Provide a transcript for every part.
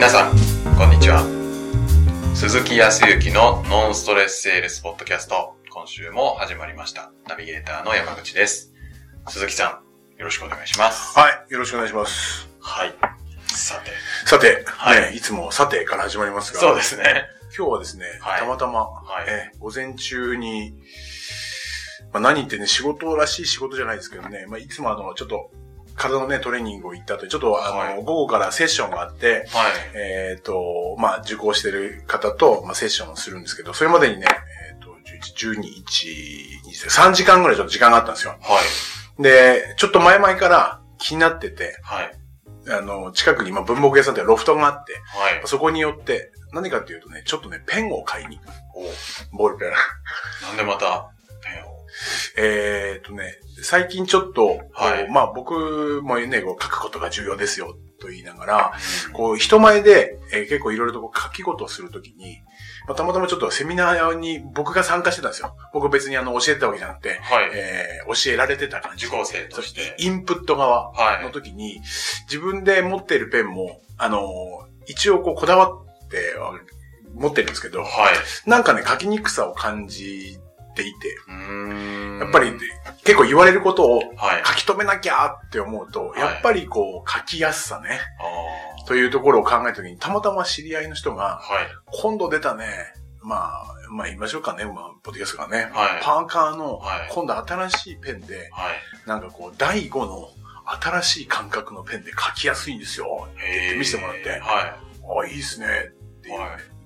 皆さん、こんにちは。鈴木康之のノンストレスセールスポッドキャスト、今週も始まりました。ナビゲーターの山口です。鈴木さん、よろしくお願いします。はい、よろしくお願いします。はい。さて、さて、はいね、いつもさてから始まりますが、そうですね。今日はですね、はいたまたま、はいえー午前中に、まあ、何言ってね、仕事らしい仕事じゃないですけどね、まあ、いつもあの、ちょっと、体のね、トレーニングを行った後、ちょっとあの、はい午後からセッションがあって、はい。えっ、と、まあ、受講してる方と、まあ、セッションをするんですけど、それまでにね、えっ、と、11、12、1、2、3時間ぐらいちょっと時間があったんですよ。はい。で、ちょっと前々から気になってて、はい。あの、近くに今文房具屋さんってロフトがあって、はい。そこによって、何かっていうとね、ちょっとね、ペンを買いに、おボールペン。なんでまた？えーっとね、最近ちょっと、はいまあ僕もね、こう書くことが重要ですよ、と言いながら、こう人前で、えー結構いろいろとこう書き事をするときに、まあ、たまたまちょっとセミナーに僕が参加してたんですよ。僕別にあの教えてたわけじゃなくて、はい。えー教えられてた感じ。受講生としてインプット側はい。の時に、自分で持っているペンも、あのー一応こうこだわっては持ってるんですけど、はい。なんかね、書きにくさを感じていて、やっぱり、結構言われることをはい。書き留めなきゃって思うと、いやっぱりこう書きやすさね、あというところを考えた時に、たまたま知り合いの人あ。が、はい。今度出たね、まあ、まあ言いましょうかね、まあ、ポッドキャストがね、はい。パーカーのはい、今度新しいペンで、はい。なんかこう、第5の新しい感覚のペンで書きやすいんですよ。へー見せてもらってはあ、いいっすね、って。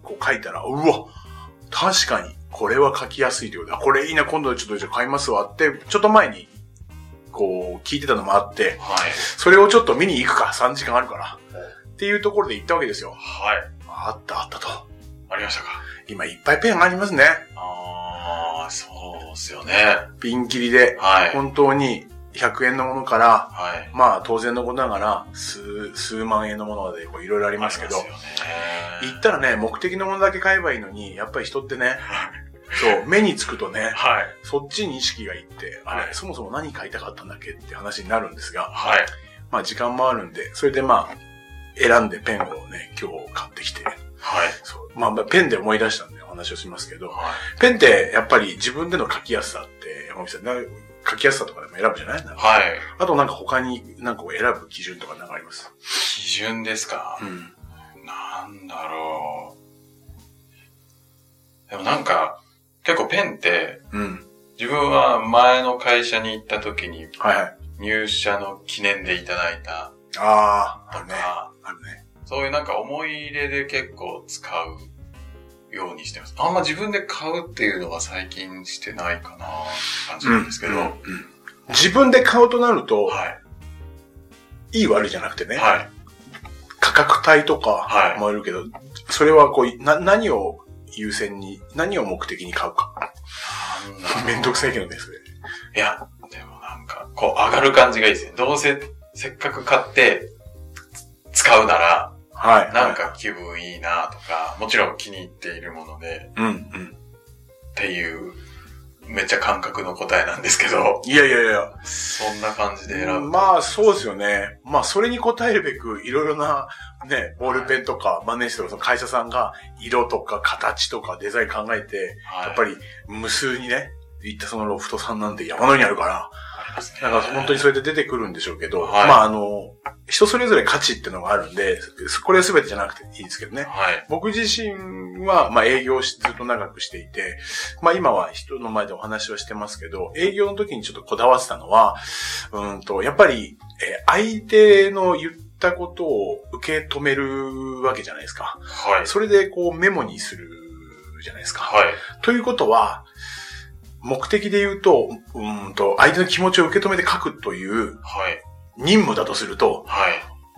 こう書いたら、うわ、確かに、これは書きやすいということだ。これいいな、今度ちょっとじゃあ買いますわって、ちょっと前に、こう、聞いてたのもあって、はい。それをちょっと見に行くか、3時間あるから。っていうところで行ったわけですよ。はい。あったあったと。ありましたか？今いっぱいペンありますね。ああ、そうっすよね。ピンキリで、はい。本当に100円のものから、はい。まあ当然のことながら、数、数万円のものまでこういろいろありますけど、行ったらね、目的のものだけ買えばいいのに、やっぱり人ってね、そう、目につくとね、はい。そっちに意識がいって、あれ、はいそもそも何買いたかったんだっけって話になるんですが、はい。まあ時間もあるんで、それでまあ、選んでペンをね、今日買ってきて、はい。そう、まあまあペンで思い出したんでお話をしますけど、はい。ペンってやっぱり自分での書きやすさって、山口さん、な書きやすさとかでも選ぶじゃない？はい。あとなんか他になんか選ぶ基準とかなんかあります？基準ですか？うん。なんだろう。でもなんか、結構ペンって、うん。自分は前の会社に行った時にはいはい。入社の記念でいただいたああ、あとるね。か、あるね。そういうなんか思い入れで結構使うようにしてます。あんま自分で買うっていうのは最近してないかなって感じなんですけど。うんうん自分で買うとなると、はい。いい悪いじゃなくてね、はい。価格帯とかはいもあるけど、それはこう、な、何を優先に、何を目的に買うか。めんどくさいけどね、それ。いや、でもなんか、こう上がる感じがいいですね。どうせ、せっかく買って、使うなら、はい。なんか気分いいなとか、もちろん気に入っているもので、うん、うん。っていう、めっちゃ感覚の答えなんですけど、いやいやいや。そんな感じで選ぶ。まあ、そうですよね。まあ、それに応えるべく、いろいろな、ね、ボールペンとか、万年筆とか、その会社さんが、色とか形とかデザイン考えて、はい、やっぱり、無数にね、行ったそのロフトさんなんて山のようにあるから、ありますね。だから本当にそれで出てくるんでしょうけど、はいまああの、人それぞれ価値ってのがあるんで、これは全てじゃなくていいんですけどね。はい。僕自身は、まあ営業をしずっと長くしていて、まあ今は人の前でお話をしてますけど、営業の時にちょっとこだわってたのは、うんと、やっぱり、えー相手の言ったことを受け止めるわけじゃないですか。はい。それでこうメモにするじゃないですか。はい。ということは、目的で言うと、うーんと、相手の気持ちを受け止めて書くというはい。任務だとすると、はい。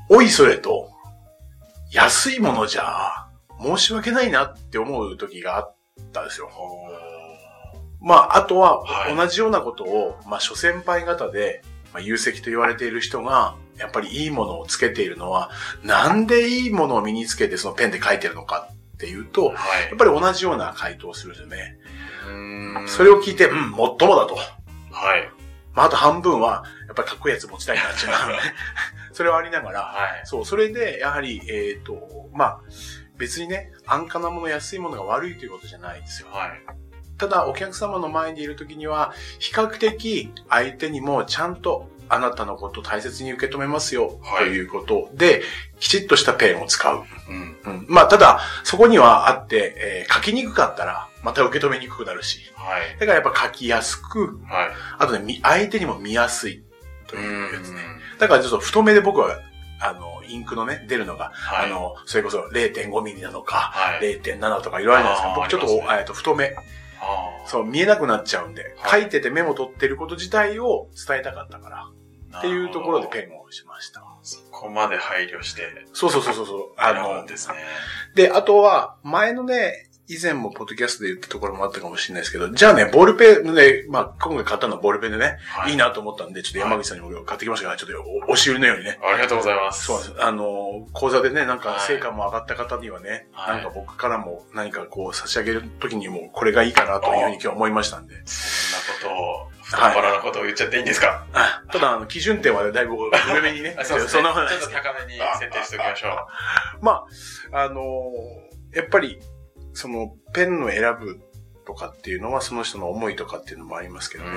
おいそれと、安いものじゃ、申し訳ないなって思う時があったんですよ。まあ、あとはは、い同じようなことを、まあ、諸先輩方で、まあ、有責と言われている人が、やっぱりいいものをつけているのは、なんでいいものを身につけてそのペンで書いてるのかっていうと、はいやっぱり同じような回答をするんですよね。それを聞いて、うん、もっともだと。はい。まあ、あと半分は、やっぱりかっこいいやつ持ちたいなっていう それはありながら、はい。そう、それで、やはり、えっ、と、まあ、別にね、安価なもの、安いものが悪いということじゃないですよ。はい。ただ、お客様の前にいるときには、比較的相手にもちゃんとあなたのことを大切に受け止めますよ、はいということで、きちっとしたペンを使う。うん。うん、まあ、ただ、そこにはあって、えー書きにくかったら、また受け止めにくくなるし。はい。だからやっぱ書きやすく、はい。あとね、み相手にも見やすいとういうやつね。ん。だからちょっと太めで僕は、あの、インクのね、出るのが、はい。あの、それこそ0.5ミリなのか、はい。0.7とかいろいろあるじゃないですか。僕ちょっと、ねえっと、太め。そう、見えなくなっちゃうんで、はい書いててメモ取ってること自体を伝えたかったから、っていうところでペンをしました。そこまで配慮して、そうそうそうそうそう。あのん、ですね。で、あとは、前のね、以前もポッドキャストで言ったところもあったかもしれないですけど、じゃあね、ボールペンで、まあ、今回買ったのはボールペンでね、、はいいなと思ったんで、ちょっと山口さんにも買ってきましたから、ちょっとお押し売りのようにね。ありがとうございます。そうです。あの、講座でね、なんかはい成果も上がった方にはね、はいなんか僕からも何かこう差し上げるときにもこれがいいかなというふうに今日思いましたんで。そんなことを、太っ腹なことを言っちゃっていいんですか、あただ、あの、基準点はだいぶ上目にね あ、そうですね。のちょっと高めに設定しておきましょう。まあ、あのーやっぱり、その、ペンの選ぶとかっていうのは、その人の思いとかっていうのもありますけどうね。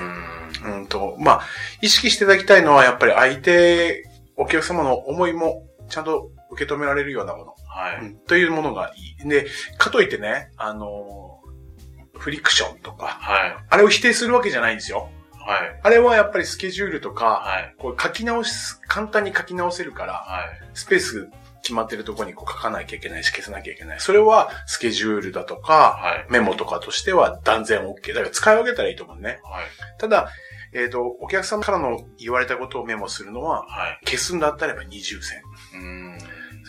ん。うんと、まあ、意識していただきたいのは、やっぱり相手、お客様の思いもちゃんと受け止められるようなもの、はい。うんというものがいい。で、かといってね、あのーフリクションとか、はい。あれを否定するわけじゃないんですよ。はい。あれはやっぱりスケジュールとか、はい。こう書き直し、簡単に書き直せるから、はい。スペース決まってるところにこう書かなきゃいけないし消さなきゃいけない。それはスケジュールだとか、はい。メモとかとしては断然 OK。だから使い分けたらいいと思うね。はい。ただ、えっ、と、お客様からの言われたことをメモするのは、はい。消すんだったらば二重線。うん。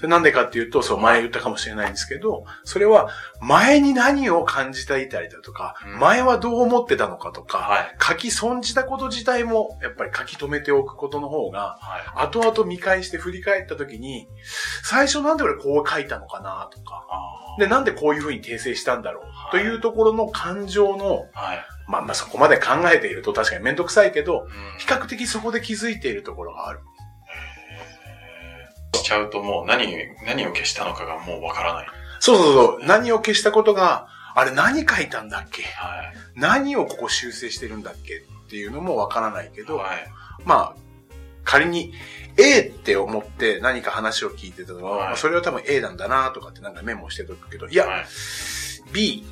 それなんでかっていうと、そう前言ったかもしれないんですけど、それは前に何を感じていたりだとか、うん前はどう思ってたのかとか、はい。書き損じたこと自体もやっぱり書き留めておくことの方が、はい。後々見返して振り返った時に、最初なんで俺こう書いたのかなとか、あで、なんでこういう風に訂正したんだろう、はいというところの感情の。まあまあそこまで考えていると確かにめんどくさいけど、うん比較的そこで気づいているところがある。しちゃうともう何、何を消したのかがもうわからない。そうそうそう。何を消したことが、あれ何書いたんだっけ？はい。何をここ修正してるんだっけ？っていうのもわからないけど、はい。まあ、仮に A って思って何か話を聞いてたのは、はいまあそれは多分 A なんだなとかってなんかメモしてとくけど、いや、はい。B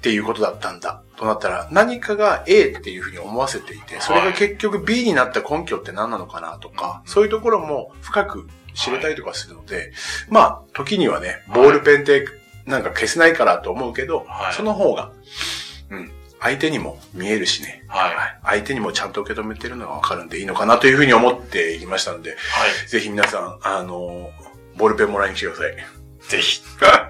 っていうことだったんだとなったら、何かが A っていうふうに思わせていて、それが結局 B になった根拠って何なのかなとか、そういうところも深く知れたりとかするので、まあ、時にはね、ボールペンってなんか消せないからと思うけど、はいその方が、うん、相手にも見えるしね、はい。相手にもちゃんと受け止めてるのがわかるんでいいのかなというふうに思っていましたので、はい。ぜひ皆さん、あの、ボールペンもらいに来てください。ぜひ。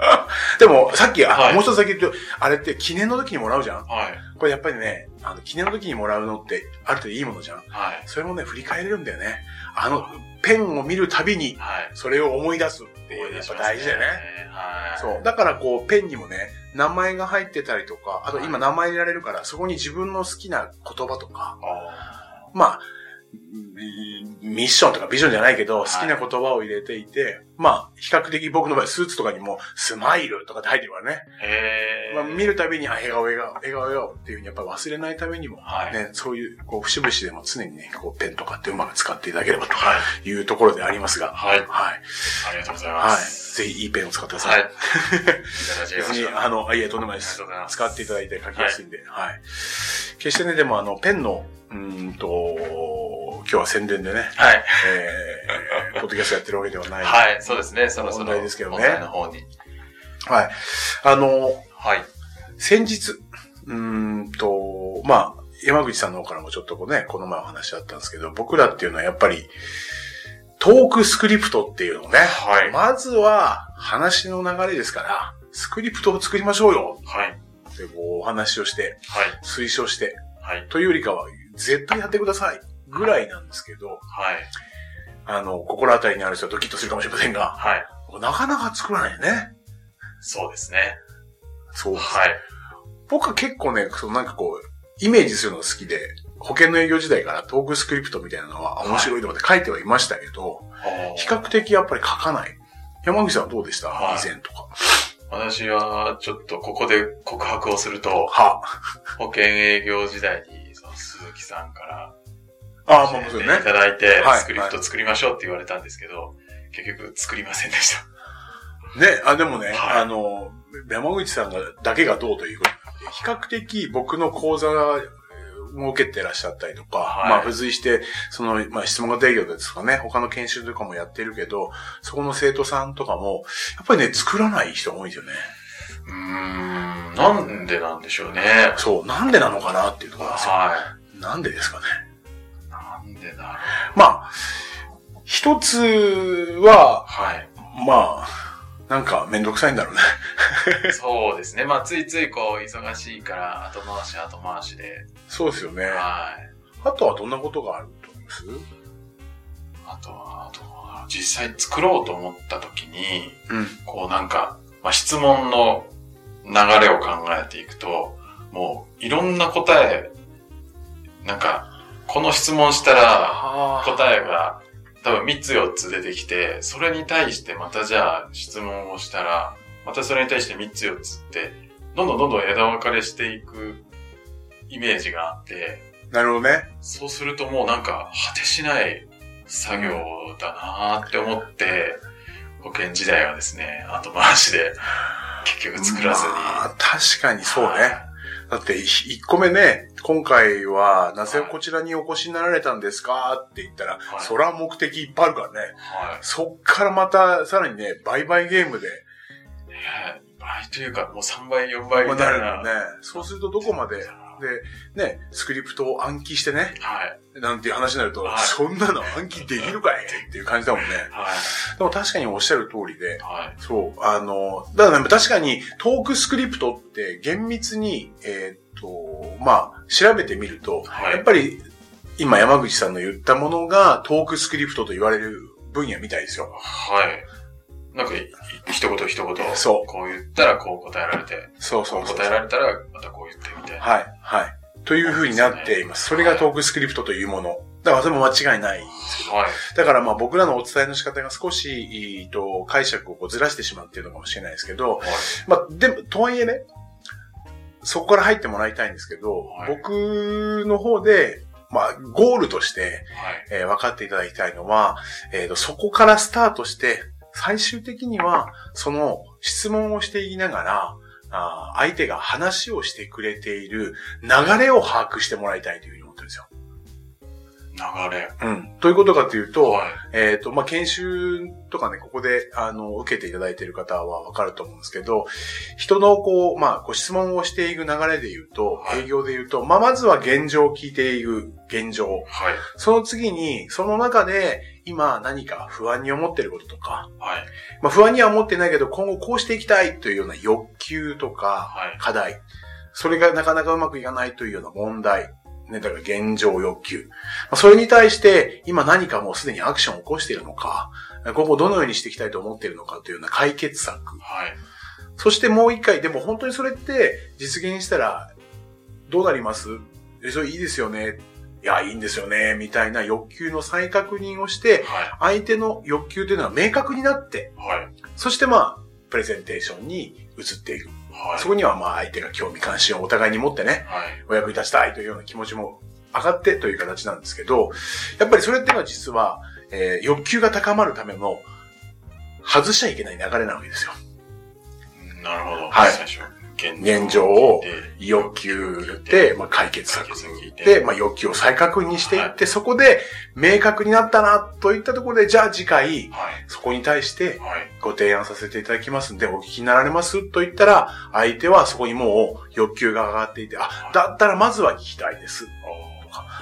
でも、さっき、あはいもう一つだけ言うと、あれって記念の時にもらうじゃんはい。これやっぱりね、あの、記念の時にもらうのって、ある程度いいものじゃんはい。それもね、振り返れるんだよね。あの、ペンを見るたびに、はい。それを思い出すっていう、やっぱ大事だよね。はい。そう。だからこう、ペンにもね、名前が入ってたりとか、あと今名前入れられるから、そこに自分の好きな言葉とか、あまあ、ミッションとかビジョンじゃないけど、はい好きな言葉を入れていて、まあ、比較的僕の場合、スーツとかにも、スマイルとかって入ってるからね。ーへまあ、見るたびに、あ、笑顔、笑顔、笑顔、笑顔っていうふうにやっぱ忘れないためにも、はい。ね、そういう、こう、節々でも常にね、こう、ペンとかってうまく使っていただければはい。というところでありますが、はい。はい。ありがとうございまはい。す。ぜひいいペンを使ってくださ。はい い。い別に。あの、いえ、とんでもないです使っていただいて書きやすいんで、はい。決してね、でもあの、ペンの、うーんと、今日は宣伝でね、はい。えー、ポッドキャストやってるわけではない。はい。そうですね。そろそろ。問題ですけどね問題の方に。はい。あの、はい。先日、うーんと、まあ、山口さんの方からもちょっとこうね、この前お話あったんですけど、僕らっていうのはやっぱり、トークスクリプトっていうのをね、はいまずは話の流れですから、スクリプトを作りましょうよはい。ってこうお話をして、はい。推奨して、はい。というよりかは、絶対やってくださいぐらいなんですけど、はい。あの、心当たりにある人はドキッとするかもしれませんが、はい。なかなか作らないよね。そうですね。そう。はい。僕は結構ね、そのなんかこう、イメージするのが好きで、保険の営業時代からトークスクリプトみたいなのは面白いと思って書いてはいましたけど、比較的やっぱり書かない。山口さんはどうでした、はい以前とか。私は、ちょっとここで告白をすると、は。保険営業時代に、その鈴木さんから、ああ、まあ、そうねい。ただいては、いスクリプト作りましょうって言われたんですけど、結局作りませんでした。ね、あ、でもね、はいあの、山口さんが、だけがどうということで比較的僕の講座が、えー設けてらっしゃったりとか、はいまあ付随して、その、まあ質問型営業ですかね、他の研修とかもやってるけど、そこの生徒さんとかも、やっぱりね、作らない人が多いんですよね。うーん、なんでなんでしょうね。そう、なんでなのかなっていうところですよ。はなんでですかね。でまあ、一つはう。、はい。まあ、なんかめんどくさいんだろうね。そうですね。まあ、ついついこう、忙しいから、後回し後回しで。そうですよね。はい。あとはどんなことがあると思います？あとは、あとは、実際作ろうと思った時に、うん。こうなんか、まあ、質問の流れを考えていくと、もういろんな答え、なんか、この質問したらあ答えが多分3つ4つ出てきて、それに対してまたじゃあ質問をしたら、またそれに対して3つ4つって、どんどんどんどん枝分かれしていくイメージがあって、なるほどね。そうするともうなんか果てしない作業だなーって思って、保険時代はですね、後回しで結局作らずに。まあ、確かにそうはいね。だって、1個目ね、今回は、なぜこちらにお越しになられたんですか？って言ったら、はいそら目的いっぱいあるからね。はい。そっからまた、さらにね、売買ゲームで、倍というか、もう3倍、4倍まあみたいな。なるよね。そうするとどこまで、で、ね、スクリプトを暗記してね、はい。なんていう話になると、はいそんなの暗記できるかい？っていう感じだもんね。はい。でも確かにおっしゃる通りで、はい。そう、あの、だからね、確かにトークスクリプトって厳密に、えーっと、まあ、調べてみると、はいやっぱり今山口さんの言ったものがトークスクリプトと言われる分野みたいですよ。はい。なんか一言一言、そうこう言ったらこう答えられて、こそうそううそう。答えられたらまたこう言ってみたいな。はい、はい。という風になっています。それがトークスクリプトというもの。だからそれも間違いないんですけど。はい。だからまあ僕らのお伝えの仕方が少し、えーと、解釈をこうずらしてしまっているのかもしれないですけど、はい。まあ、でも、とはいえね、そこから入ってもらいたいんですけど、はい僕の方で、まあ、ゴールとして、はい。えー分かっていただきたいのは、えーと、そこからスタートして、最終的には、その質問をしていながら、あ相手が話をしてくれている流れを把握してもらいたいという流れ。うん。どういうことかというと、はい。えっ、と、まあ、研修とかね、ここで、あの、受けていただいている方はわかると思うんですけど、人のこう、まあ、ご質問をしていく流れで言うと、はい営業で言うと、まあ、まずは現状を聞いていく現状。はい。その次に、その中で、今何か不安に思っていることとか、はい。まあ、不安には思ってないけど、今後こうしていきたいというような欲求とか、はい。課題。それがなかなかうまくいかないというような問題。ね、だから現状欲求。まあそれに対して、今何かもうすでにアクションを起こしているのか、今後どのようにしていきたいと思っているのかというような解決策。はい。そしてもう一回、でも本当にそれって実現したら、どうなります？えそれいいですよね。いや、いいんですよね。みたいな欲求の再確認をして、はい。相手の欲求というのは明確になって、はい。そしてまあ、プレゼンテーションに移っていく。はい。そこにはまあ相手が興味関心をお互いに持ってね、はい。お役に立ちたいというような気持ちも上がってという形なんですけど、やっぱりそれっていうのは実は、えー欲求が高まるための外しちゃいけない流れなわけですよ。なるほど。はい最初、現現状をで欲求で、まあ、解決策で、まあ、欲求を再確認していって、そこで明確になったなといったところで、じゃあ次回、はい。そこに対してはい。ご提案させていただきますんで、お聞きになられますと言ったら、相手はそこにもう欲求が上がっていて、あ、だったらまずは聞きたいです。お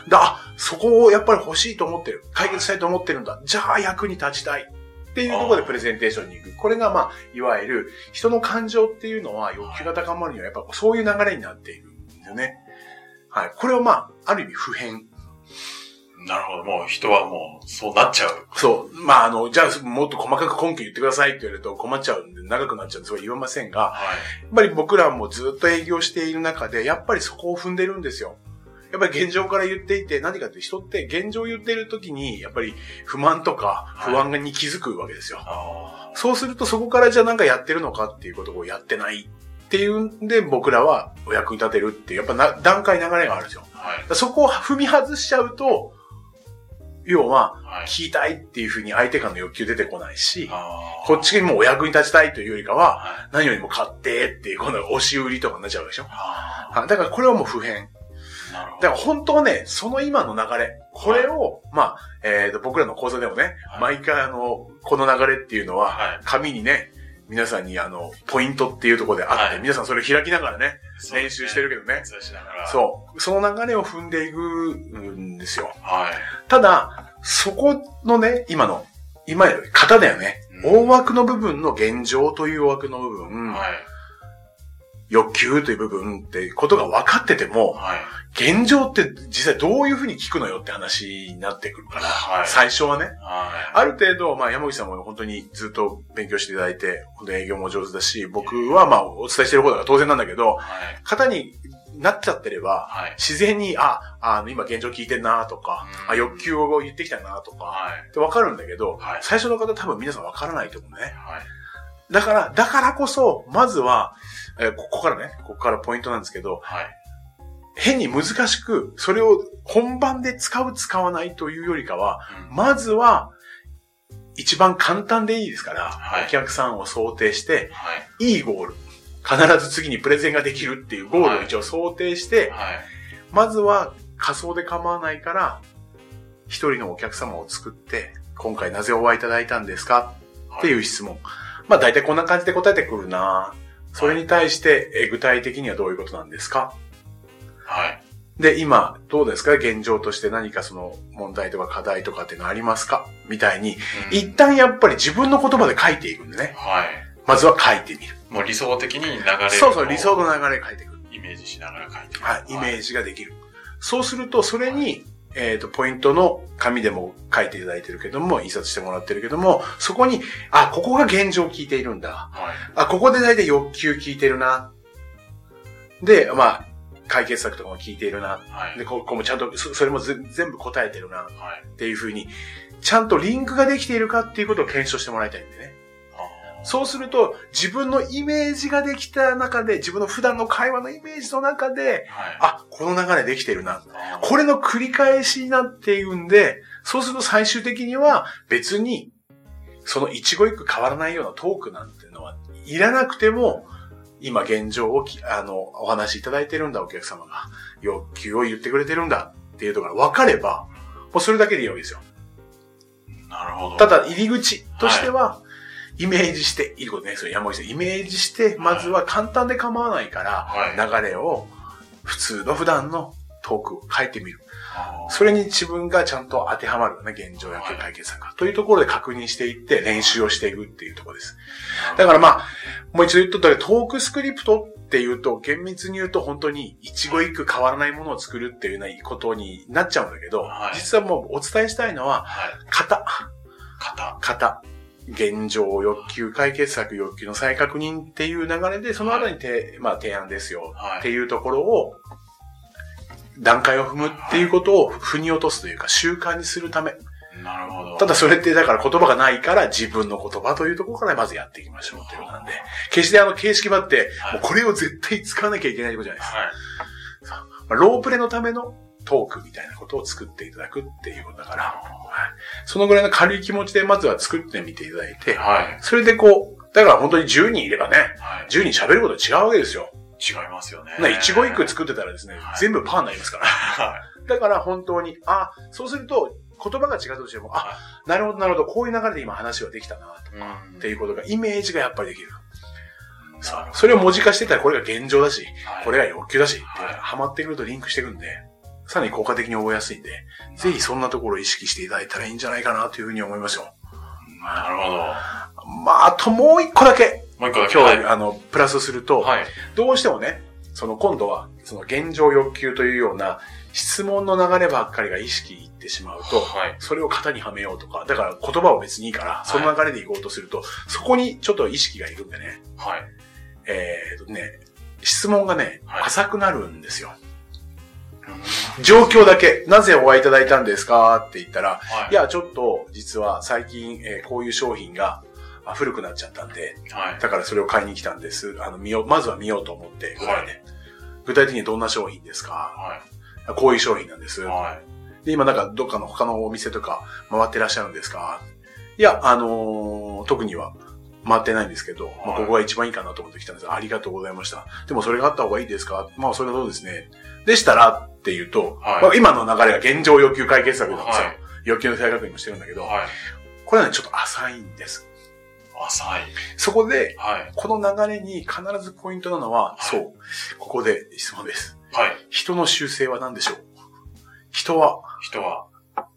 だ、あそこをやっぱり欲しいと思ってる。解決したいと思ってるんだ。じゃあ役に立ちたい。っていうところでプレゼンテーションに行く。これがまあ、いわゆる人の感情っていうのは欲求が高まるにはやっぱそういう流れになっているんですよね。はい。これはまあ、ある意味普遍。なるほど。もう人はもう、そうなっちゃう。そう。まあ、あの、じゃあもっと細かく根拠言ってくださいって言われると困っちゃうんで長くなっちゃうんでそれは言えませんが、はい。やっぱり僕らもずっと営業している中で、やっぱりそこを踏んでるんですよ。やっぱり現状から言っていて、何かって人って現状を言っている時に、やっぱり不満とか不安に気づくわけですよ。あそうするとそこからじゃあなんかやってるのかっていうことをやってないっていうんで僕らはお役に立てるっていう、やっぱな段階流れがあるんですよ。あ。はい。そこを踏み外しちゃうと、要は、はい。聞きたいっていうふうに相手からの欲求出てこないし、こっちにもお役に立ちたいというよりかは、はい。何よりも買ってっていう、この押し売りとかになっちゃうでしょ。だからこれはもう普遍。だから本当はね、その今の流れ、これを、まあ、えっ、と、僕らの講座でもね、はい毎回あの、この流れっていうのは、はい。紙にね、皆さんにあの、ポイントっていうところであって、はい皆さんそれを開きながらね、練習してるけどね。そう。その流れを踏んでいくんですよ。はい。ただ、そこのね、今の、今、型だよね。うん大枠の部分の現状という枠の部分、はい。欲求という部分ってことが分かってても、はい。現状って実際どういうふうに聞くのよって話になってくるから、はい最初はね。はい。ある程度、まあ山口さんも本当にずっと勉強していただいて、本当に営業も上手だし、僕はまあお伝えしてる方だから当然なんだけど、はい。型になっちゃってれば、はい。自然に、あ、あの、今現状聞いてんなとか、うんあ、欲求を言ってきたなとか、はい。ってわかるんだけど、はい最初の方多分皆さんわからないと思うね。はい。だから、だからこそ、まずは、えーここからね、ここからポイントなんですけど、はい。変に難しく、それを本番で使う、使わないというよりかは、うんまずは、一番簡単でいいですから、はいお客さんを想定して、はい。いいゴール。必ず次にプレゼンができるっていうゴールを一応想定して、はい。まずは仮想で構わないから、一人のお客様を作って、今回なぜお会いいただいたんですか？っていう質問。まあ大体こんな感じで答えてくるなそれに対して、え具体的にはどういうことなんですか？はい。で、今、どうですか？現状として何かその問題とか課題とかっていうのありますか？みたいに、うん一旦やっぱり自分の言葉で書いていくんでね。はい。まずは書いてみる。もう理想的に流れるそうそう、理想の流れ書いていく。イメージしながら書いていくはい、イメージができる。そうすると、それに、えっ、と、ポイントの紙でも書いていただいてるけども、印刷してもらってるけども、そこに、あ、ここが現状聞いているんだ。はい。あ、ここで大体欲求聞いてるな。で、まあ、解決策とかも聞いているな。はい。で、ここもちゃんと、そそれもぜ全部答えてるな。はい。っていうふうに、ちゃんとリンクができているかっていうことを検証してもらいたいんでね。そうすると、自分のイメージができた中で、自分の普段の会話のイメージの中で、はい。あ、この流れできてるな。これの繰り返しになっていくんで、そうすると最終的には別に、その一語一句変わらないようなトークなんていうのはいらなくても、今現状をき、あの、お話しいただいてるんだ、お客様が。欲求を言ってくれてるんだっていうところが分かれば、もうそれだけでいいわけですよ。なるほど。ただ、入り口としては、イメージして、いいことね、それ山口さん、イメージして、まずは簡単で構わないから、はい。流れを、普通の普段のトークを書いてみる。それに自分がちゃんと当てはまるよね、現状や解決策が。というところで確認していって練習をしていくっていうところです。だからまあ、もう一度言っとったけど、トークスクリプトっていうと、厳密に言うと本当に一語一句変わらないものを作るっていうようなことになっちゃうんだけど、はい実はもうお伝えしたいのは、はい。型、型。型。現状、欲求、解決策、欲求の再確認っていう流れで、その後にて、まあ提案ですよはいっていうところを、段階を踏むっていうことを腑に落とすというか習慣にするため。なるほど。ただそれってだから言葉がないから自分の言葉というところからまずやっていきましょうっていうことなんで。決してあの形式ばって、はいもうこれを絶対使わなきゃいけないことじゃないです。はい。まあロープレのためのトークみたいなことを作っていただくっていうことだから、はいそのぐらいの軽い気持ちでまずは作ってみていただいて、はい。それでこう、だから本当に10人いればね、はい。10人喋ること違うわけですよ。違いますよね。な一語一句作ってたらですね、はい全部パーになりますから。はだから本当に、あ、そうすると言葉が違ったとしても、あ、なるほどなるほど、こういう流れで今話はできたな、とい。うん。っていうことが、イメージがやっぱりできる。なるほどそれを文字化してたらこれが現状だし、はいこれが欲求だし、はいハマってくるとリンクしてくるんで、さらに効果的に覚えやすいんで、ぜひそんなところを意識していただいたらいいんじゃないかなというふうに思いますよ。なるほど。まあ、あともう一個だけ、もう一個だけ。今日、はい。あの、プラスすると、はい。どうしてもね、その今度は、その現状欲求というような質問の流ればっかりが意識いってしまうと、はい。それを型にはめようとか、だから言葉は別にいいから、その流れでいこうとすると、そこにちょっと意識がいるんでね、はい。えーとね、質問がね、はい浅くなるんですよ。状況だけ、なぜお会いいただいたんですか？って言ったら、はい。いや、ちょっと、実は最近、えーこういう商品があ古くなっちゃったんで、はい。だからそれを買いに来たんです。あの、見よう、まずは見ようと思って、ぐらいで。具体的にどんな商品ですか？はこういう商品なんです。い。はい。で、今なんかどっかの他のお店とか回ってらっしゃるんですか？いや、あのー特には回ってないんですけど、まあ、はいここが一番いいかなと思って来たんです。ありがとうございました。でもそれがあった方がいいですか？まあ、それはそうですね。でしたらっていうと、はいまあ、今の流れが現状要求解決策なんですよ。はい要求の再確認もしてるんだけど、はい。これはね、ちょっと浅いんです。浅い。そこで、はい。この流れに必ずポイントなのは、はいそう、ここで質問です。はい。人の習性は何でしょう？人は人は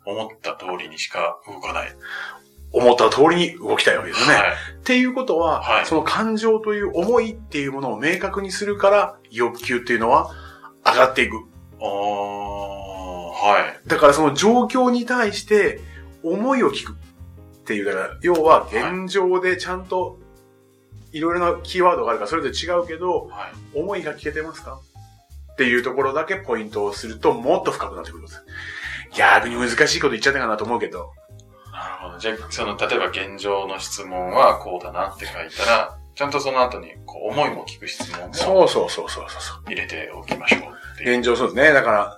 思った通りにしか動かない。思った通りに動きたいわけですよね。はい。っていうことは、はいその感情という思いっていうものを明確にするから、欲求っていうのは上がっていく。おー、はい。だからその状況に対して思いを聞くっていう、だから要は現状でちゃんといろいろなキーワードがあるからそれぞれ違うけど、はい。思いが聞けてますか？っていうところだけポイントをするともっと深くなってくるんです。逆に難しいこと言っちゃったかなと思うけど、なるほど。じゃあ、その、例えば現状の質問はこうだなって書いたら、ちゃんとその後に、こう、思いも聞く質問もそうそうそうそうそうそう。入れておきましょう。現状そうですね。だから、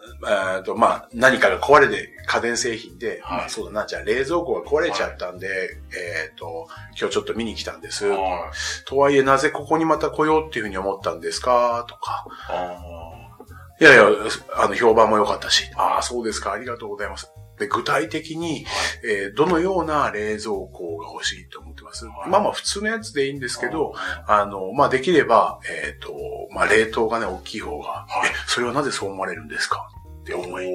えーと、まあ、何かが壊れて、家電製品で、はいまあそうだな、じゃあ冷蔵庫が壊れちゃったんで、えっ、と、今日ちょっと見に来たんです。はとはいえ、なぜここにまた来ようっていうふうに思ったんですか？とか。いやいや、あの、評判も良かったし、ああ、そうですか、ありがとうございます。で、具体的に、えーどのような冷蔵庫が欲しいと思ってます、はい。まあまあ、普通のやつでいいんですーけど、、あの、まあ、できれば、えっ、と、まあ、冷凍がね、大きい方が、はい。え、それはなぜそう思われるんですか？って思い。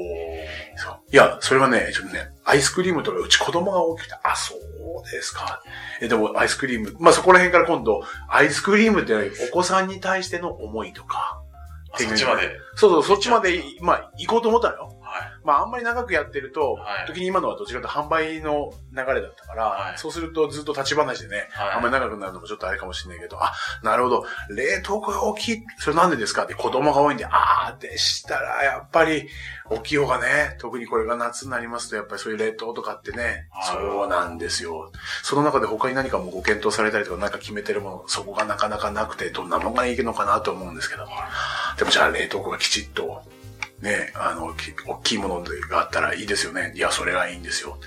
そう。いや、それはね、ちょっとね、アイスクリームとかうち子供が大きくて、あ、そうですか。え、でもアイスクリーム、まあ、そこら辺から今度、アイスクリームってお子さんに対しての思いとか、あそっちまで。そうそう、そっちまで、まあ、行こうと思ったのよ。はい。まあ、あんまり長くやってると、はい時に今のはどちらかというと販売の流れだったから、はいそうするとずっと立ち話でね、はい。あんまり長くなるのもちょっとあれかもしれないけど、あ、なるほど、冷凍庫が大きい、それなんでですかって子供が多いんで、あー、でしたら、やっぱり、大きい方がね、特にこれが夏になりますと、やっぱりそういう冷凍とかってね、はいそうなんですよ。その中で他に何かもご検討されたりとか、何か決めてるもの、そこがなかなかなくて、どんなものがいいのかなと思うんですけど、でもじゃあ冷凍庫がきちっと、ね、あの、き大きいものがあったらいいですよね。いや、それがいいんですよ。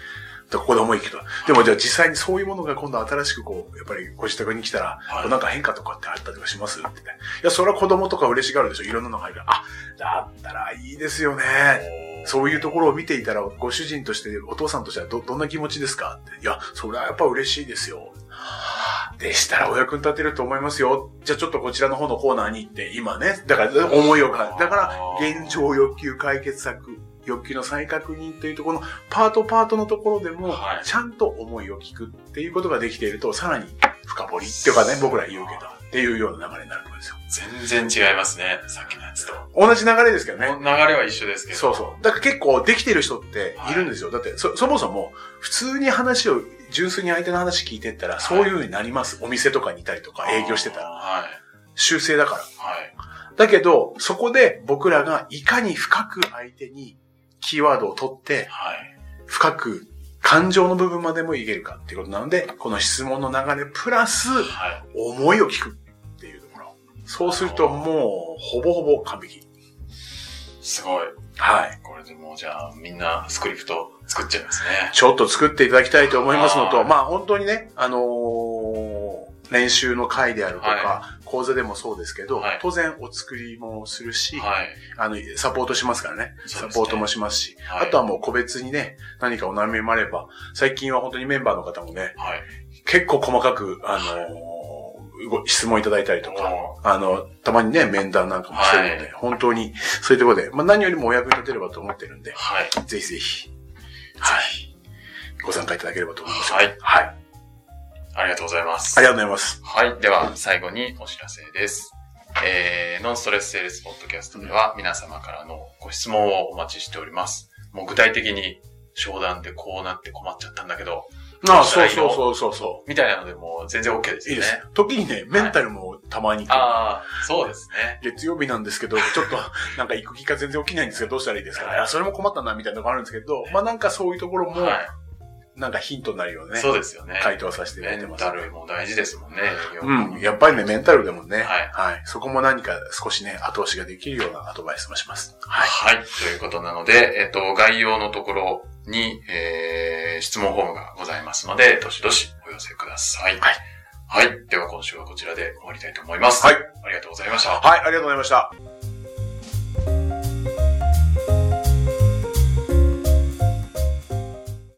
でここで思い切る。でもじゃあ実際にそういうものが今度新しくこう、やっぱりご自宅に来たら、はいなんか変化とかってあったりとかします？ってね。いや、それは子供とか嬉しがるでしょ。いろんなのが入る。あ、だったらいいですよね。そういうところを見ていたら、ご主人として、お父さんとしてはど、どんな気持ちですか？って。いや、それはやっぱ嬉しいですよ。でしたらお役に立てると思いますよ。じゃあちょっとこちらの方のコーナーに行って、今ね、だから思いをか、だから現状欲求解決策、欲求の再確認というところのパートパートのところでもは、いちゃんと思いを聞くっていうことができていると、さらに深掘りっていうかね、僕ら言うけど、っていうような流れになると思うんですよ。全然違いますね。さっきのやつと。同じ流れですけどね。流れは一緒ですけど。そうそう。だから結構できてる人っているんですよ。だってそ、そもそも、普通に話を、純粋に相手の話聞いてったら、そういう風になります。お店とかにいたりとか、営業してたら。はい。修正だから。はい。だけど、そこで僕らがいかに深く相手にキーワードを取って、はい。深く感情の部分までもいけるかっていうことなので、この質問の流れプラス、はい。思いを聞くっていうところ。そうするともう、ほぼほぼ完璧。すごい。はい。これでもうじゃあみんなスクリプト作っちゃいますね。ちょっと作っていただきたいと思いますのと、はいまあ本当にね、あのー練習の会であるとか、は講座でもそうですけど、はい当然お作りもするし、はい。あの、サポートしますからね。ねサポートもしますし、はいあとはもう個別にね、何かお悩みもあれば、最近は本当にメンバーの方もね、はい。結構細かく、あのーご質問いただいたりとか、あの、たまにね、面談なんかもしてるので、はい本当に、そういうところで、まあ何よりもお役に立てればと思ってるんで、はい。ぜひぜひ、はい、ご参加いただければと思いますよ。はい。はい。ありがとうございます。ありがとうございます。はい。では、最後にお知らせです。えー、ノンストレスセールスポッドキャストでは皆様からのご質問をお待ちしております。もう具体的に商談でこうなって困っちゃったんだけど、ああ、そうそうそうそうそみたいなのでも全然 OK ですう。いいよね。です。時にね、メンタルもたまに来る、ああ、そうですね。月曜日なんですけど、ちょっと、なんか行く気が全然起きないんですけど、どうしたらいいですか、はいいや、それも困ったな、みたいなのがあるんですけど、まあなんかそういうところも、はい。なんかヒントになるよね。そうですよね。回答させていただいてます。メンタルも大事ですもんね、うん。やっぱりね、メンタルでもね、はいはい。そこも何か少しね、後押しができるようなアドバイスもします。はい。はい。ということなので、えっと、概要のところに、えー、質問フォームがございますので、どしどしお寄せください。はい。はい。では今週はこちらで終わりたいと思います。はい。ありがとうございました。はい、ありがとうございました。